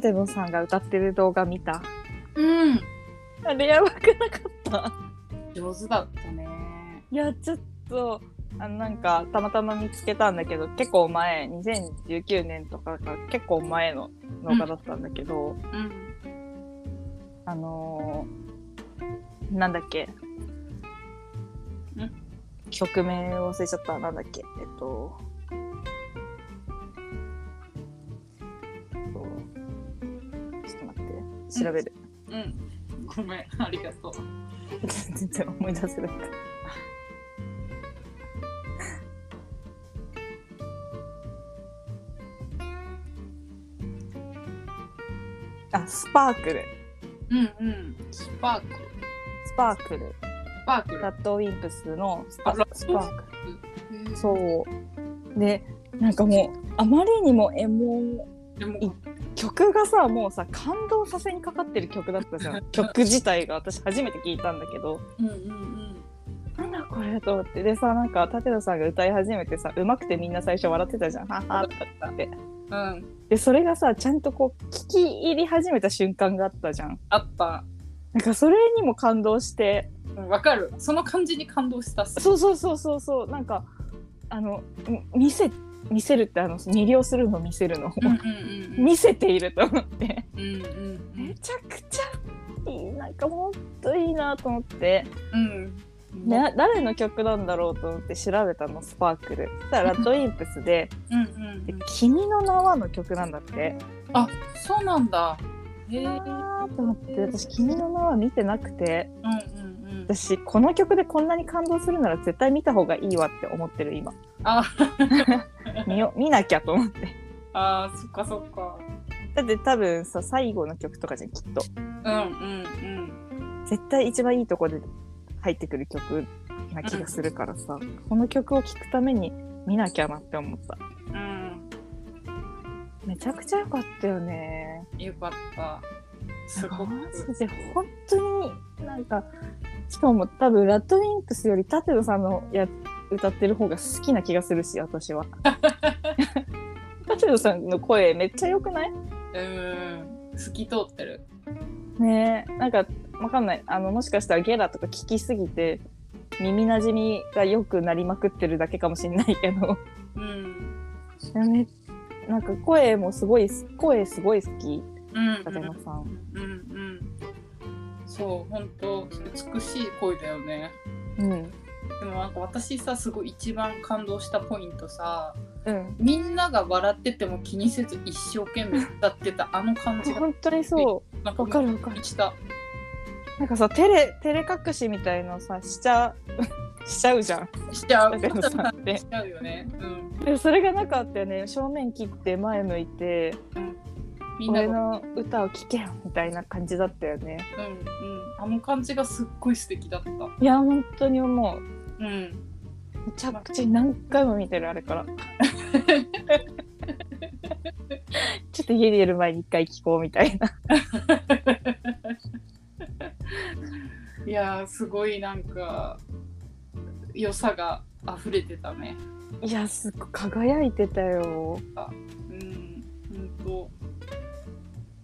舘野さんが歌ってる動画見た。うん。あれやばくなかった？上手だったね。いやちょっとあのなんかたまたま見つけたんだけど結構前2019年とかから結構前の動画だったんだけど、うん。あのーなんだっけ？ん。曲名忘れちゃった。なんだっけ？えっと調べる、うん。ごめん。ありがとう。全然思い出せない。からあスパークル。うんうん。スパークル。スパークル。スパークル。ラッドウィンプスのスパス。パークル。うそう。でなんかもうあまりにもエモい曲がさもうさ感動させにかかってる曲だったじゃん。曲自体が私初めて聞いたんだけど。うんうんうん。なんだこれと思って。でさなんか舘野さんが歌い始めてさうまくてみんな最初笑ってたじゃん。はっはって。うん。でそれがさちゃんとこう聞き入り始めた瞬間があったじゃん。あった。なんかそれにも感動して。うんわかる。その感じに感動したそうそうそうそうそう。なんかあのみ見せ見せるってあの魅了するの見せるの、見せていると思って。うんうんめちゃくちゃいいなんかほんといいなと思って、うん。ね、誰の曲なんだろうと思って調べたのスパークル。そしたらドインプスでで「君の名は」の曲なんだって。あそうなんだ。へえと思って私「君の名は」見てなくて。うんうんうん。私この曲でこんなに感動するなら絶対見た方がいいわって思ってる今。あ 見よ見なきゃと思って。あーそっかそっか。だって多分さ最後の曲とかじゃんきっと。うんうん絶対一番いいとこで入ってくる曲な気がするからさ、この曲を聴くために見なきゃなって思った。うん。めちゃくちゃ良かったよね。うんよかった。すごく。マジで本当になんかしかも多分ラッドウィンプスより舘野さんのや歌ってる方が好きな気がするし私は。舘野さんの声めっちゃ良くない？うん透き通ってる。ねえなんかわかんない。あのもしかしたらゲラとか聞きすぎて耳なじみが良くなりまくってるだけかもしれないけど。うん。めなんか声もすごい声すごい好き。うん舘野さん。うんうん。そう本当美しい声だよね。うんでもなんか私さすごい一番感動したポイントさうん。みんなが笑ってても気にせず一生懸命歌ってたあの感じが本当にそう。わかるわかるした。なんかさ照れ照れ隠しみたいのさしちゃ しちゃうじゃん。しちゃう。しちゃうよね。うん。それがなかったよね。正面切って前向いて俺みんながの歌を聴けよみたいな感じだったよね。うんうん。あの感じがすっごい素敵だった。いや本当に思う。うん。めちゃくちゃ何回も見てるあれから。ちょっと家でやる前に一回聞こうみたいな。いやーすごいなんか良さが溢れてたね。いやすっごい輝いてたよ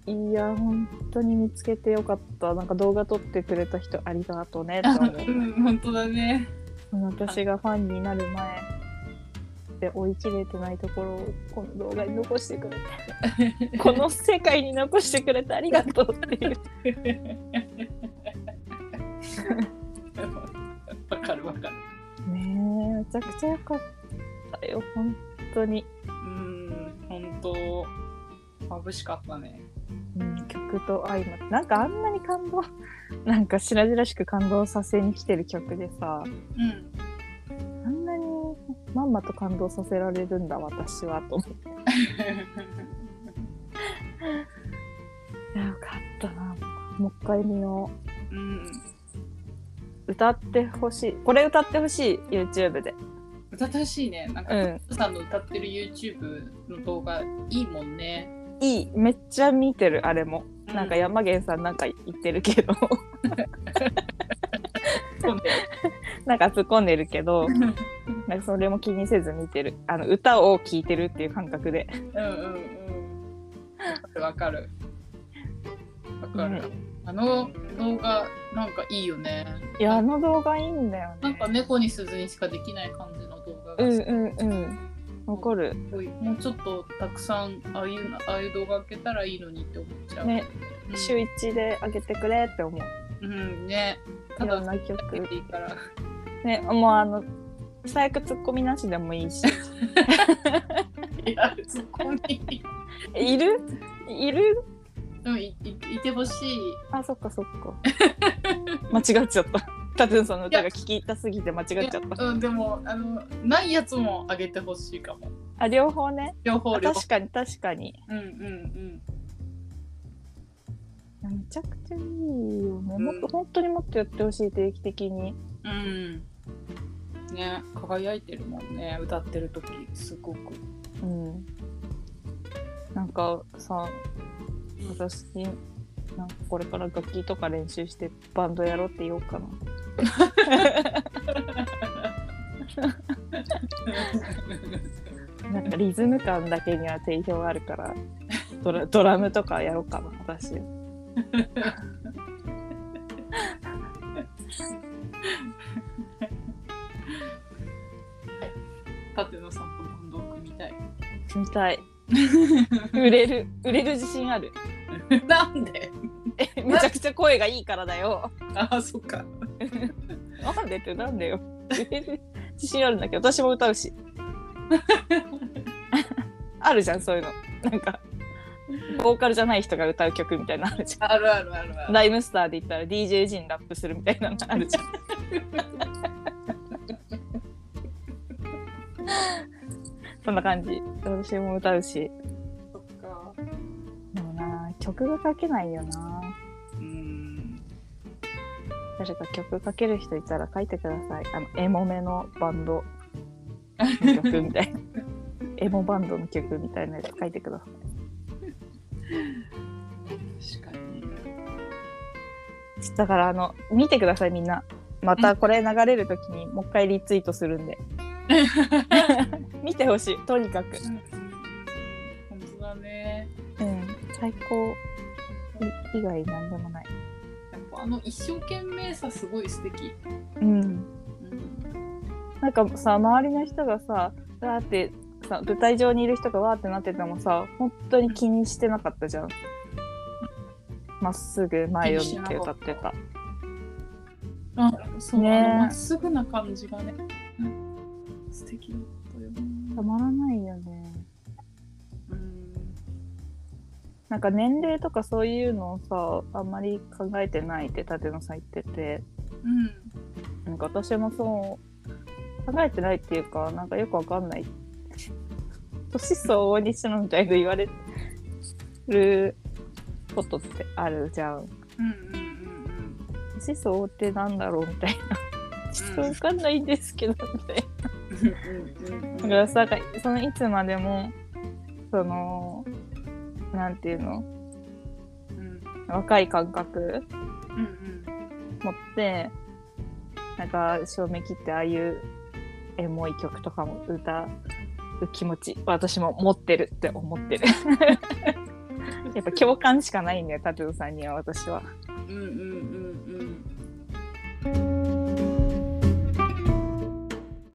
いや本当に見つけてよかった。なんか動画撮ってくれた人ありがとうねううん本当だね。私がファンになる前で追い切れてないところをこの動画に残してくれて。この世界に残してくれてありがとうっていう。わかるわかる。ねえめちゃくちゃよかったよ本当に、うん本当眩しかったね。うん、曲と相まってなんかあんなに感動 なんか白々しく感動させに来てる曲でさうんあんなにまんまと感動させられるんだ私はと思って。いやよかったな。もう一回見よう。うん。歌ってほしい。これ歌ってほしい YouTube で。歌ってほしいね。なんか、うん。トさんの歌ってる YouTube の動画いいもんね。いい。めっちゃ見てるあれも、うんなんか山源さんなんか言ってるけど。なんか突っ込んでるけどなんかそれも気にせず見てる。あの歌を聴いてるっていう感覚で。うんうんうん。わかる。わかる。あの動画なんかいいよね。いやあの動画いいんだよね。なんか猫に鈴にしかできない感じの動画がうんすうんうん。わかる。もうちょっとたくさんああいうのああいう動画開けたらいいのにって思っちゃう。ね。うん週一で上げてくれって思う。うんね。たいろだんな曲。いいから。ねもうあの最悪ツッコミなしでもいいし。いやそこにいる？いる？うんいいいてほしい。あそっかそっか。間違っちゃった。タトゥンさんの歌が聞きたすぎて間違っちゃった。うんでもあのないやつもあげてほしいかも。あ両方ね。両方両方。確かに確かに。うんうんいやめちゃくちゃいいよね、うんもっと本当にもっとやってほしい定期的に。うんうん。ね輝いてるもんね歌ってる時すごく。うん。なんかさ私なんかこれから楽器とか練習してバンドやろうって言おうかな。なんかリズム感だけには定評あるからドラドラムとかやろうかな私舘野さんとバンドを組みたい。みたい。売れる。売れる自信ある。なんで？えめちゃくちゃ声がいいからだよ。あそっか。なんでってなんでよ。売れる自信あるんだけど私も歌うし。あるじゃんそういうの。なんかボーカルじゃない人が歌う曲みたいな。のあるじゃんあるあるある。あるライムスターで言ったら DJ ジンラップするみたいな。のあるじゃんそんな感じ。私も歌うし。そっか。でもな曲が書けないよな。うん。誰か曲書ける人いたら書いてください。あのエモめのバンド。の 曲みたいな。エモバンドの曲みたいなやつ書いてくださ確かに。いだからあの見てくださいみんな。またこれ流れる時にもう一回リツイートするんで。見てほしいとにかく。本当だね。うん。最高。い以外なんでもない。やっぱあの一生懸命さすごい素敵。うん。うん。なんかさ周りの人がさわーってさ舞台上にいる人がわーってなっててもさ本当に気にしてなかったじゃん。まっすぐ前を見て歌ってた。あそう、ね。まっすぐな感じがね、うん素敵だったよね。たまらないよね。うん。なんか年齢とかそういうのをさあんまり考えてないって舘野さん言ってて。うん。なんか私もそう考えてないっていうかなんかよくわかんない年相応にしろみたいな言われることってあるじゃん。うんうんうん年相応ってなんだろうみたいな。ちょっとわかんないんですけどみたいな。だからさそのいつまでもそのなん。ていうのうん。若い感覚うん。持ってなん。か照明切ってああいうエモい曲とかも歌う気持ち私も持ってるって思ってる。やっぱ共感しかないんだよタトゥーさんには私は。うんうんうん